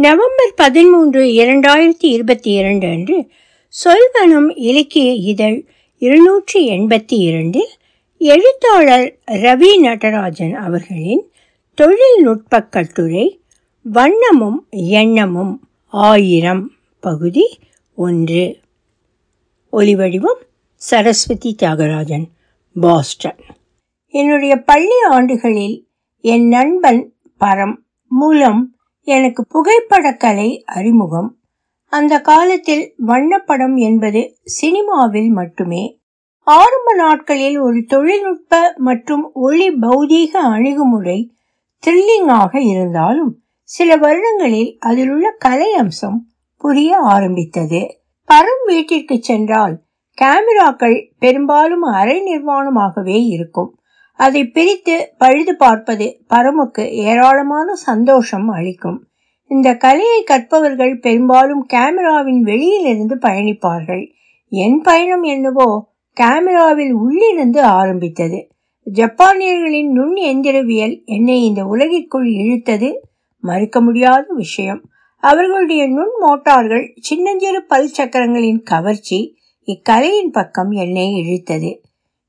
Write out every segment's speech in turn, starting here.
November பதிமூன்று இரண்டாயிரத்தி இருபத்தி இரண்டு அன்று சொல்வனம் இலக்கிய இதழ் இருநூற்றி எண்பத்தி இரண்டில் எழுத்தாளர் ரவி நடராஜன் அவர்களின் தொழில்நுட்பக் கட்டுரை வண்ணமும் எண்ணமும் ஆயிரம் பகுதி ஒன்று. ஒலிவடிவம் சரஸ்வதி தியாகராஜன் பாஸ்டன். என்னுடைய பள்ளி ஆண்டுகளில் என் நண்பன் பரம் மூலம் எனக்கு புகைப்படக்கலை அறிமுகம். அந்த காலத்தில் வண்ணப்படம் என்பது சினிமாவில் மட்டுமே. ஆரம்ப நாட்களில் ஒரு தொழில்நுட்ப மற்றும் ஒளி பௌதீக அணுகுமுறை த்ரில்லிங்காக இருந்தாலும் சில வருடங்களில் அதில் உள்ள கலை அம்சம் புரிய ஆரம்பித்தது. பரம் வீட்டிற்கு சென்றால் கேமராக்கள் பெரும்பாலும் அரை நிர்வாணமாகவே இருக்கும். அதை பிரித்து பழுது பார்ப்பது பரமுக்கு ஏராளமான சந்தோஷம் அளிக்கும். இந்த கலையை கற்பவர்கள் பெரும்பாலும் கேமராவின் வெளியிலிருந்து பயணிப்பார்கள். என் பயணம் என்னவோ கேமராவில் உள்ளிருந்து ஆரம்பித்தது. ஜப்பானியர்களின் நுண் எந்திரவியல் என்னை இந்த உலகிற்குள் இழுத்தது மறுக்க முடியாத விஷயம். அவர்களுடைய நுண் மோட்டார்கள் சின்னஞ்சிறு பல் சக்கரங்களின் கவர்ச்சி இக்கலையின் பக்கம் என்னை இழுத்தது.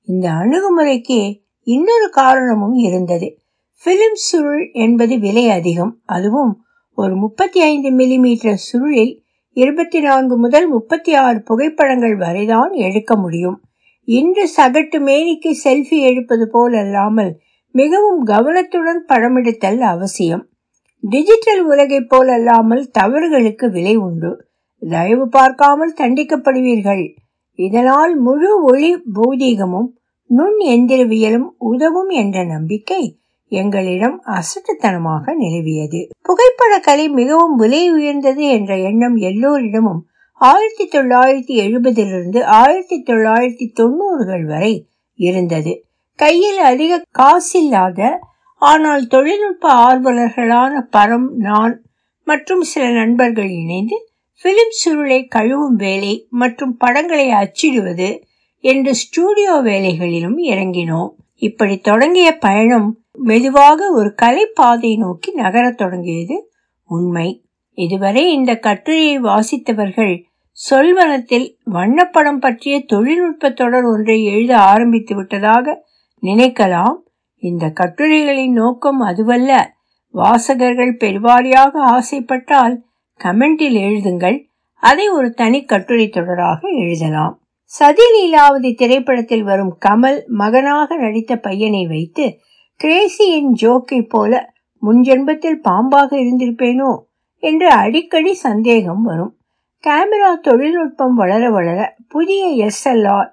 இந்த அணுகுமுறைக்கு இன்னொரு காரணமும் இருந்தது. பிலிம் சுருள் என்பது விலை அதிகம். அதுவும் ஒரு முப்பத்தி ஐந்து மில்லிமீட்டர் சுருளில் இருபத்தி நான்கு முதல் முப்பத்தி ஆறு புகைப்படங்கள் வரைதான் எடுக்க முடியும். இன்று சகட்டு மேனிக்கு செல்ஃபி எடுப்பது போல் அல்லாமல் மிகவும் கவனத்துடன் படமெடுத்தல் அவசியம். டிஜிட்டல் உலகைப் போல் அல்லாமல் தவறுகளுக்கு விலை உண்டு. தயவு பார்க்காமல் தண்டிக்கப்படுவீர்கள். இதனால் முழு ஒளி பௌதீகமும் நுண் எந்திரவியலும் உதவும் என்ற நம்பிக்கை எங்களிடம் அசட்டுத்தனமாக நிலவியது. புகைப்பட கலை மிகவும் விலை உயர்ந்தது என்ற எண்ணம் எல்லோரிடமும் ஆயிரத்தி தொள்ளாயிரத்தி எழுபதிலிருந்து ஆயிரத்தி தொள்ளாயிரத்தி தொண்ணூறுகள் வரை இருந்தது. கையில் அதிக காசில்லாத ஆனால் தொழில்நுட்ப ஆர்வலர்களான பரம் நான் மற்றும் சில நண்பர்கள் இணைந்து பிலிம் சுருளை கழுவும் வேலை மற்றும் படங்களை அச்சிடுவது என்று ஸ்டூடியோ வேலைகளிலும் இறங்கினோம். இப்படி தொடங்கிய பயணம் மெதுவாக ஒரு கலை பாதை நோக்கி நகரத் தொடங்கியது உண்மை. இதுவரை இந்த கட்டுரையை வாசித்தவர்கள் சொல்வனத்தில் வண்ணப்படம் பற்றிய தொழில்நுட்ப தொடர் ஒன்றை எழுத ஆரம்பித்து விட்டதாக நினைக்கலாம். இந்த கட்டுரைகளின் நோக்கம் அதுவல்ல. வாசகர்கள் பெருவாரியாக ஆசைப்பட்டால் கமெண்டில் எழுதுங்கள். அதை ஒரு தனி கட்டுரை தொடராக எழுதலாம். சதி லீலாவதி திரைப்படத்தில் வரும் கமல் மகனாக நடித்த பையனை வைத்து கிரேசியின் ஜோக்கை போல முன்ஜென்மத்தில் பாம்பாக இருந்திருப்பேனோ என்று அடிக்கடி சந்தேகம் வரும். கேமரா தொழில்நுட்பம் வளர வளர புதிய எஸ்எல்ஆர்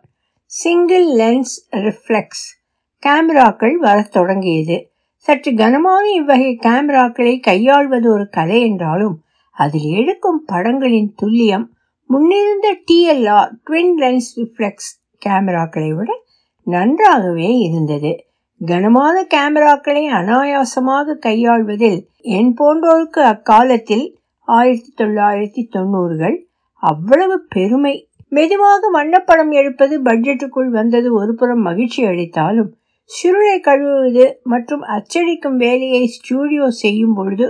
சிங்கிள் லென்ஸ் ரிஃப்ளெக்ஸ் கேமராக்கள் வரத் தொடங்கியது. சற்று கனமான இவ்வகை கேமராக்களை கையாள்வது ஒரு கலை என்றாலும் அதில் எடுக்கும் படங்களின் துல்லியம் முன்னிருந்த டிஎல்ஆர் ட்வின் லென்ஸ் ரிஃப்ளெக்ஸ் கேமராக்களை விட நன்றாகவே இருந்தது. கனமான கேமராக்களை அனாயாசமாக கையாள்வதில் என் போன்றோருக்கு அக்காலத்தில் ஆயிரத்தி தொள்ளாயிரத்தி தொண்ணூறுகள் அவ்வளவு பெருமை. மெதுவாக வண்ணப்படம் எடுப்பது பட்ஜெட்டுக்குள் வந்தது ஒரு புறம் மகிழ்ச்சி அளித்தாலும் சுருளை கழுவுவது மற்றும் அச்சடிக்கும் வேலையை ஸ்டூடியோ செய்யும் பொழுது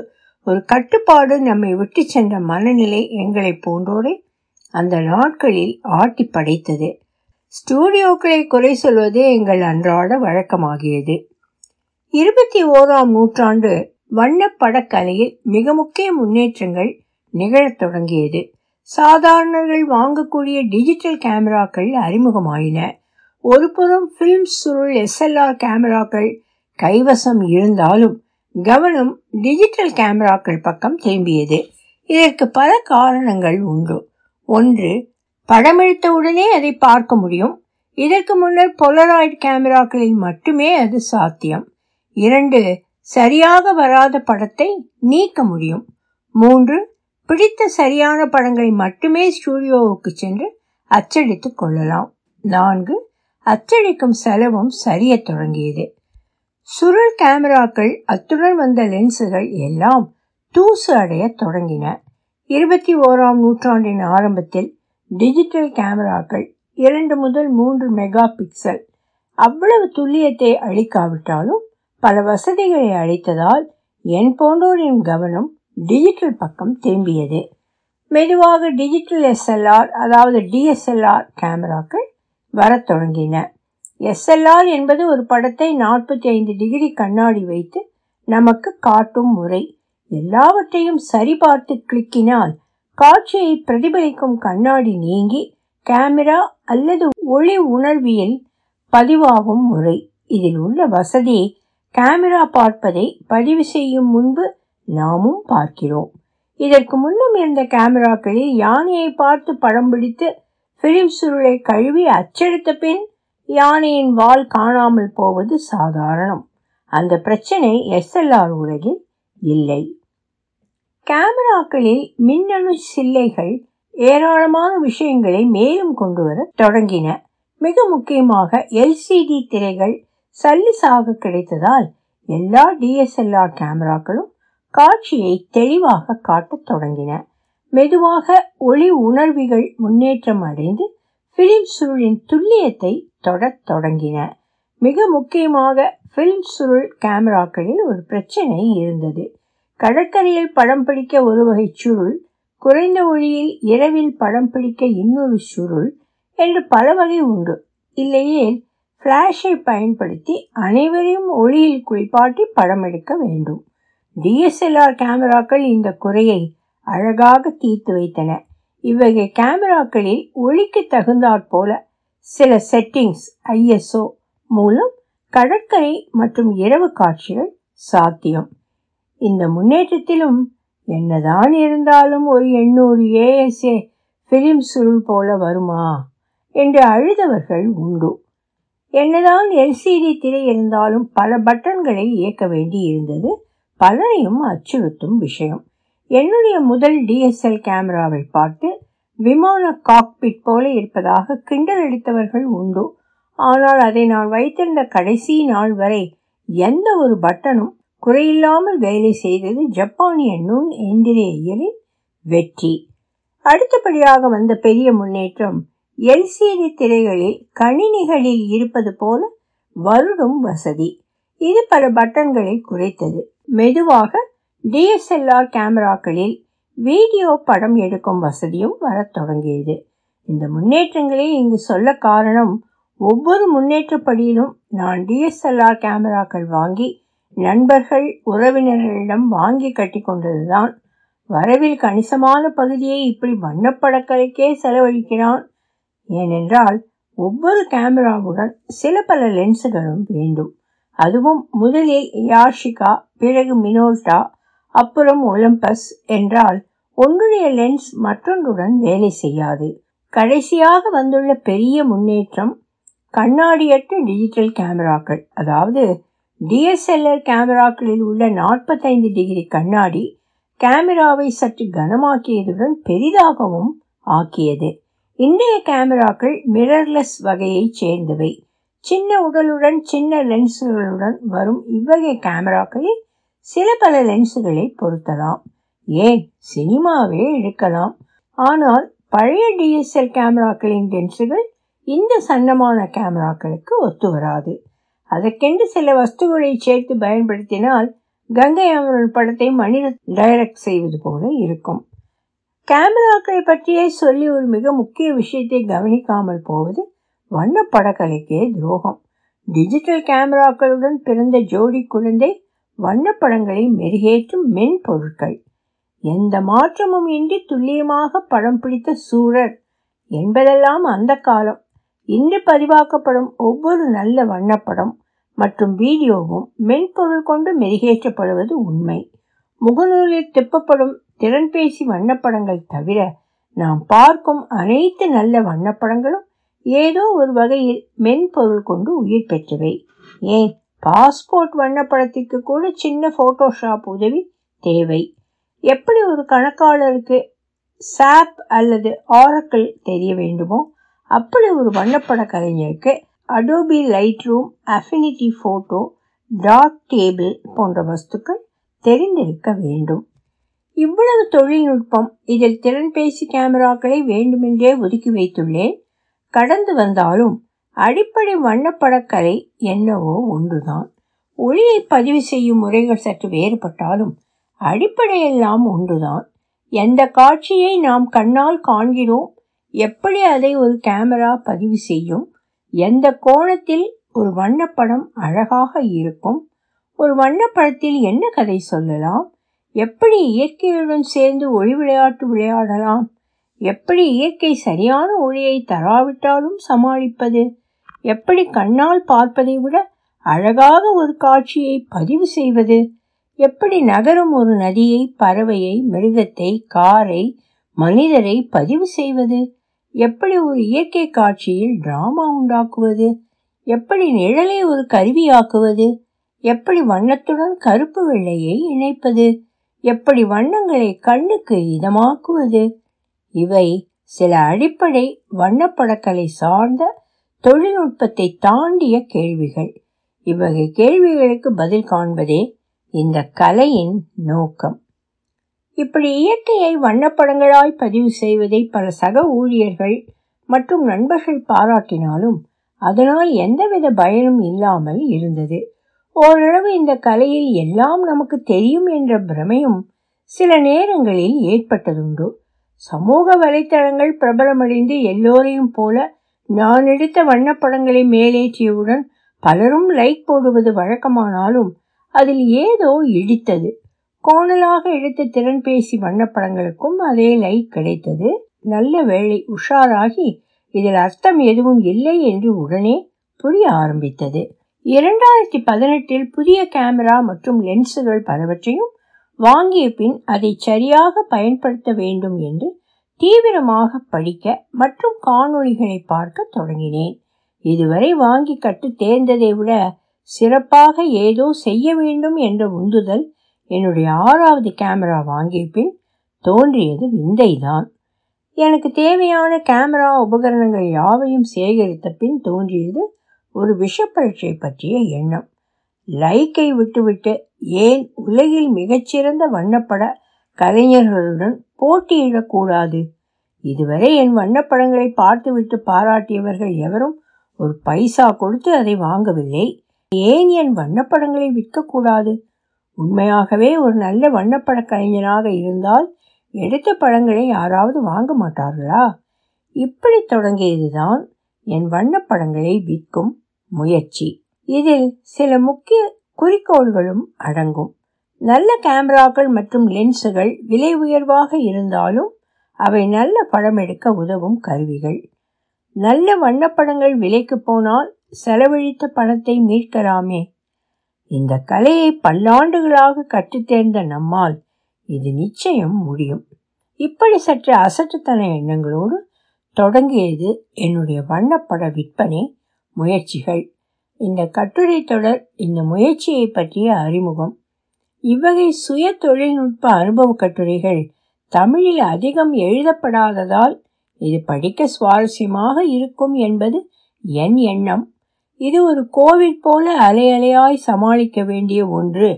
ஒரு கட்டுப்பாடு நம்மை விட்டு சென்ற மனநிலை எங்களை போன்றோரை அந்த நாட்களில் ஆட்டி படைத்தது. ஸ்டூடியோக்களை குறை சொல்வது எங்கள் அன்றாட வழக்கமாகியது. இருபத்தி ஓராம் நூற்றாண்டு வண்ணப்படக்கலையில் மிக முக்கிய முன்னேற்றங்கள் நிகழத் தொடங்கியது. சாதாரணர்கள் வாங்கக்கூடிய டிஜிட்டல் கேமராக்கள் அறிமுகமாயின. ஒரு புறம் சுருள் எஸ்எல்ஆர் கேமராக்கள் கைவசம் இருந்தாலும் கவனம் டிஜிட்டல் கேமராக்கள் பக்கம் திரும்பியது. இதற்கு பல காரணங்கள் உண்டு. ஒன்று படம் எடுத்த உடனே அதை பார்க்க முடியும். இதற்கு முன்னர் பொலராய்டு கேமராக்களில் மட்டுமே அது சாத்தியம். இரண்டு சரியாக வராத படத்தை நீக்க முடியும். மூன்று பிடித்த சரியான படங்களை மட்டுமே ஸ்டூடியோவுக்கு சென்று அச்சடித்துக் கொள்ளலாம். நான்கு அச்சடிக்கும் செலவும் சரிய தொடங்கியது. சுருள் கேமராக்கள் அத்துடன் வந்த லென்ஸுகள் எல்லாம் தூசு அடைய தொடங்கின. இருபத்தி ஓராம் நூற்றாண்டின் ஆரம்பத்தில் டிஜிட்டல் கேமராக்கள் இரண்டு முதல் மூன்று மெகா பிக்சல் அவ்வளவு துல்லியத்தை அளிக்காவிட்டாலும் பல வசதிகளை அளித்ததால் என் போன்றோரின் கவனம் டிஜிட்டல் பக்கம் திரும்பியது. மெதுவாக டிஜிட்டல் எஸ்எல்ஆர் அதாவது டிஎஸ்எல்ஆர் கேமராக்கள் வரத் தொடங்கின. எஸ்எல்ஆர் என்பது ஒரு படத்தை நாற்பத்தி ஐந்து டிகிரி கண்ணாடி வைத்து நமக்கு காட்டும் முறை. எல்லாவற்றையும் சரிபார்த்து கிளிக்கினால் காட்சியை பிரதிபலிக்கும் கண்ணாடி நீங்கி கேமரா அல்லது ஒளி உணர்வியல் பதிவாகும் முறை. இதில் உள்ள வசதி கேமரா பார்ப்பதை பதிவு செய்யும் முன்பு நாமும் பார்க்கிறோம். இதற்கு முன்னும் இருந்த கேமராக்களில் யானையை பார்த்து படம் பிடித்து பிலிம் சுருளை கழுவி அச்செடுத்த பின் யானையின் வால் காணாமல் போவது சாதாரணம். அந்த பிரச்சனை எஸ்எல்ஆர் உலகில் இல்லை. கேமராக்களில் மின்னணு சில்லைகள் ஏராளமான விஷயங்களை மேலும் கொண்டு வர தொடங்கின. மிக முக்கியமாக எல்சிடி திரைகள் சல்லிசாக கிடைத்ததால் எல்லா டிஎஸ்எல்ஆர் கேமராக்களும் காட்சியை தெளிவாக காட்டத் தொடங்கின. மெதுவாக ஒளி உணர்விகள் முன்னேற்றம் அடைந்து பிலிம் சுருளின் துல்லியத்தை தொடத் தொடங்கின. மிக முக்கியமாக பிலிம் சுருள் கேமராக்களில் ஒரு பிரச்சனை இருந்தது. கடற்கரையில் படம் பிடிக்க ஒரு வகை சுருள் குறைந்த ஒளியில் இரவில் படம் பிடிக்க இன்னொரு சுருள் என்று பல வகை உண்டு. இல்லையே ஃப்ளாஷை பயன்படுத்தி அனைவரையும் ஒளியில் குளிப்பாட்டி படம் எடுக்க வேண்டும். டிஎஸ்எல்ஆர் கேமராக்கள் இந்த குறையை அழகாக தீர்த்து வைத்தன. இவ்வகை கேமராக்களில் ஒளிக்கு தகுந்தாற் போல சில செட்டிங்ஸ் ஐஎஸ்ஓ மூலம் கடற்கரை மற்றும் இரவு காட்சிகள் சாத்தியம். இந்த முன்னேற்றத்திலும் என்னதான் இருந்தாலும் ஒரு எண்ணூறு ஏஎஸ்ஏ பிலிம் சுருள் போல வருமா என்று அழுதவர்கள் உண்டு. என்னதான் எல்சிடி திரை இருந்தாலும் பல பட்டன்களை இயக்க வேண்டி இருந்தது. பலரையும் அச்சுறுத்தும் விஷயம். என்னுடைய முதல் டிஎஸ்எல் கேமராவை பார்த்து விமான காக்பிட் போல இருப்பதாக கிண்டல் அடித்தவர்கள் உண்டு. ஆனால் அதை நான் வைத்திருந்த கடைசி நாள் வரை எந்த ஒரு பட்டனும் குறையில்லாமல் வேலை செய்தது ஜப்பானிய நுண் எந்திரியலின் வெற்றி. அடுத்தபடியாக வந்த பெரிய முன்னேற்றம் எல்சிடி திரைகளில் கணினிகளில் இருப்பது போல வருடும் வசதி. இது பல பட்டன்களை குறைத்தது. மெதுவாக டிஎஸ்எல்ஆர் கேமராக்களில் வீடியோ படம் எடுக்கும் வசதியும் வரத் தொடங்கியது. இந்த முன்னேற்றங்களை இங்கு சொல்ல காரணம் ஒவ்வொரு முன்னேற்றப்படியிலும் நான் டிஎஸ்எல்ஆர் கேமராக்கள் வாங்கி நண்பர்கள் உறவினர்களிடம் வாங்கி கட்டி கொண்டதுதான். வரவில் கணிசமான பகுதியை இப்படி வண்ணப்படக்கலைக்கே செலவழிக்கிறான். ஏனென்றால் ஒவ்வொரு கேமராவுடன் சில பல லென்ஸுகளும் வேண்டும். அதுவும் முதலில் யாஷிகா பிறகு மினோல்டா அப்புறம் ஒலிம்பஸ் என்றால் ஒன்றுடைய லென்ஸ் மற்றொன்றுடன் வேலை செய்யாது. கடைசியாக வந்துள்ள பெரிய முன்னேற்றம் கண்ணாடியற்ற டிஜிட்டல் கேமராக்கள் அதாவது டிஎஸ்எல்ஆர் கேமராக்களில் உள்ள நாற்பத்தைந்து டிகிரி கண்ணாடி கேமராவை சற்று கனமாக்கியதுடன் பெரிதாகவும் ஆக்கியது. இன்றைய கேமராக்கள் மிரர்லெஸ் வகையைச் சேர்ந்தவை. சின்ன உடலுடன் சின்ன லென்ஸுகளுடன் வரும் இவ்வகை கேமராக்களில் சில பல லென்ஸுகளை பொருத்தலாம். ஏன்? சினிமாவே எடுக்கலாம். ஆனால் பழைய டிஎஸ்எல் கேமராக்களின் லென்ஸுகள் இந்த சன்னமான கேமராக்களுக்கு ஒத்து வராது. அதற்கென்று சில வஸ்துகளை சேர்த்து பயன்படுத்தினால் கங்கை அமரன் படத்தை மனித டைரக்ட் செய்வது போல இருக்கும். கேமராக்களை பற்றியே சொல்லி ஒரு மிக முக்கிய விஷயத்தை கவனிக்காமல் போவது வண்ண படக்கலைக்கே துரோகம். டிஜிட்டல் கேமராக்களுடன் பிறந்த ஜோடி குழந்தை வண்ணப்படங்களை மெருகேற்றும் மென்பொருட்கள். எந்த மாற்றமும் இன்றி துல்லியமாக படம் பிடித்த சூரர் என்பதெல்லாம் அந்த காலம். இன்று பதிவாக்கப்படும் ஒவ்வொரு நல்ல வண்ணப்படம் மற்றும் வீடியோவும் மென்பொருள் கொண்டு மெருகேற்றப்படுவது உண்மை. முகநூலில் திப்பப்படும் திறன்பேசி வண்ணப்படங்கள் தவிர நாம் பார்க்கும் அனைத்து நல்ல வண்ணப்படங்களும் ஏதோ ஒரு வகையில் மென்பொருள் கொண்டு உயிர் பெற்றவை. ஏன்? பாஸ்போர்ட் வண்ணப்படத்திற்கு கூட சின்ன போட்டோஷாப் உதவி தேவை. எப்படி ஒரு கணக்காளருக்கு சாப் அல்லது ஆரக்கிள் தெரிய வேண்டுமோ அப்படி ஒரு வண்ணப்பட கலைஞருக்கு Adobe Lightroom Affinity Photo டாட் டேபிள் போன்ற வஸ்துக்கள் தெரிந்திருக்க வேண்டும். இவ்வளவு தொழில்நுட்பம் இதில் திறன்பேசி கேமராக்களை வேண்டுமென்றே ஒதுக்கி வைத்துள்ளேன். கடந்து வந்தாலும் அடிப்படை வண்ணப்படக்கலை என்னவோ ஒன்றுதான். ஒளியை பதிவு செய்யும் முறைகள் சற்று வேறுபட்டாலும் அடிப்படையெல்லாம் ஒன்றுதான். எந்த காட்சியை நாம் கண்ணால் காண்கிறோம் எப்படி அதை ஒரு கேமரா பதிவு செய்யும்? எந்த கோணத்தில் ஒரு வண்ணப்படம் அழகாக இருக்கும்? ஒரு வண்ணப்படத்தில் என்ன கதை சொல்லலாம்? எப்படி இயற்கையுடன் சேர்ந்து ஒளி விளையாட்டு விளையாடலாம்? எப்படி இயற்கை சரியான ஒளியை தராவிட்டாலும் சமாளிப்பது? எப்படி கண்ணால் பார்ப்பதை விட அழகாக ஒரு காட்சியை பதிவு செய்வது? எப்படி நகரும் ஒரு நதியை பறவையை மிருகத்தை காரை மனிதரை பதிவு செய்வது? எப்படி ஒரு இயற்கை காட்சியில் டிராமா உண்டாக்குவது? எப்படி நிழலை ஒரு கருவியாக்குவது எப்படி வண்ணத்துடன் கருப்பு வெள்ளையை இணைப்பது? எப்படி வண்ணங்களை கண்ணுக்கு இதமாக்குவது? இவை சில அடிப்படை வண்ணப்படக்கலை சார்ந்த தொழில்நுட்பத்தை தாண்டிய கேள்விகள். இவ்வகை கேள்விகளுக்கு பதில் காண்பதே இந்த கலையின் நோக்கம். இப்படி இயற்கையை வண்ணப்படங்களாய் பதிவு செய்வதை பல சக ஊழியர்கள் மற்றும் நண்பர்கள் பாராட்டினாலும் அதனால் எந்தவித பயனும் இல்லாமல் இருந்தது. ஓரளவு இந்த கலையில் எல்லாம் நமக்கு தெரியும் என்ற பிரமையும் சில நேரங்களில் ஏற்பட்டதுண்டு. சமூக வலைத்தளங்கள் பிரபலமடைந்து எல்லோரையும் போல நான் எடுத்த வண்ணப்படங்களை மேலேற்றியவுடன் பலரும் லைக் போடுவது வழக்கமானாலும் அதில் ஏதோ இடித்தது. கோணலாக எடுத்த திறன்பேசி வண்ணப்படங்களுக்கும் அதே லைக் கிடைத்தது. நல்ல வேளை உஷாராகி இதில் அர்த்தம் எதுவும் இல்லை என்று உடனே புரிய ஆரம்பித்தது. இரண்டாயிரத்தி பதினெட்டில் புதிய கேமரா மற்றும் லென்ஸுகள் பலவற்றையும் வாங்கிய பின் அதை சரியாக பயன்படுத்த வேண்டும் என்று தீவிரமாக படிக்க மற்றும் காணொளிகளை பார்க்க தொடங்கினேன். இதுவரை வாங்கி கட்டு தேர்ந்ததை விட சிறப்பாக ஏதோ செய்ய வேண்டும் என்ற உந்துதல் என்னுடைய ஆறாவது கேமரா வாங்கிய பின் தோன்றியது விந்தைதான். எனக்கு தேவையான கேமரா உபகரணங்கள் யாவையும் சேகரித்த பின் தோன்றியது ஒரு விஷப்பரீட்சை பற்றிய எண்ணம். லைக்கை விட்டுவிட்டு ஏன் உலகில் மிகச்சிறந்த வண்ணப்பட கலைஞர்களுடன் போட்டியிடக்கூடாது? இதுவரை என் வண்ணப்படங்களை பார்த்துவிட்டு பாராட்டியவர்கள் எவரும் ஒரு பைசா கொடுத்து அதை வாங்கவில்லை. ஏன் என் வண்ணப்படங்களை விற்கக்கூடாது? உண்மையாகவே ஒரு நல்ல வண்ணப்பட கலைஞனாக இருந்தால் எடுத்த படங்களை யாராவது வாங்க மாட்டார்களா? இப்படி தொடங்கியதுதான் என் வண்ணப்படங்களை விற்கும் முயற்சி. இதில் சில முக்கிய குறிக்கோள்களும் அடங்கும். நல்ல கேமராக்கள் மற்றும் லென்ஸுகள் விலை உயர்வாக இருந்தாலும் அவை நல்ல படம் எடுக்க உதவும் கருவிகள். நல்ல வண்ணப்படங்கள் விலைக்கு போனால் செலவழித்த பணத்தை மீட்கலாமே. இந்த கலையை பல்லாண்டுகளாக கற்றுத்தேர்ந்த நம்மால் இது நிச்சயம் முடியும். இப்படி சற்று அசட்டுத்தன எண்ணங்களோடு தொடங்கியது என்னுடைய வண்ணப்பட விற்பனை முயற்சிகள். இந்த கட்டுரை தொடர் இந்த முயற்சியை பற்றிய அறிமுகம். இவ்வகை சுய தொழில்நுட்ப அனுபவ கட்டுரைகள் தமிழில் அதிகம் எழுதப்படாததால் இது படிக்க சுவாரஸ்யமாக இருக்கும் என்பது என் எண்ணம். இது ஒரு கோவிட் போல அலை அலையாய் சமாளிக்க வேண்டிய ஒன்று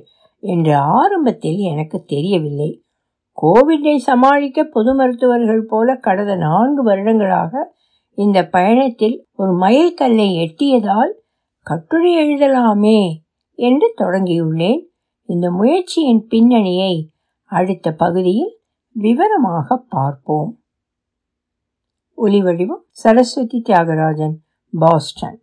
என்று ஆரம்பத்தில் எனக்கு தெரியவில்லை. கோவிட்டை சமாளிக்க பொது மருத்துவர்கள் போல கடந்த நான்கு வருடங்களாக இந்த பயணத்தில் ஒரு மைல்கல்லை எட்டியதால் கட்டுரை எழுதலாமே என்று தொடங்கியுள்ளேன். இந்த முயற்சியின் பின்னணியை அடுத்த பகுதியில் விவரமாக பார்ப்போம். ஒலிவடிவம் சரஸ்வதி தியாகராஜன் பாஸ்டன்.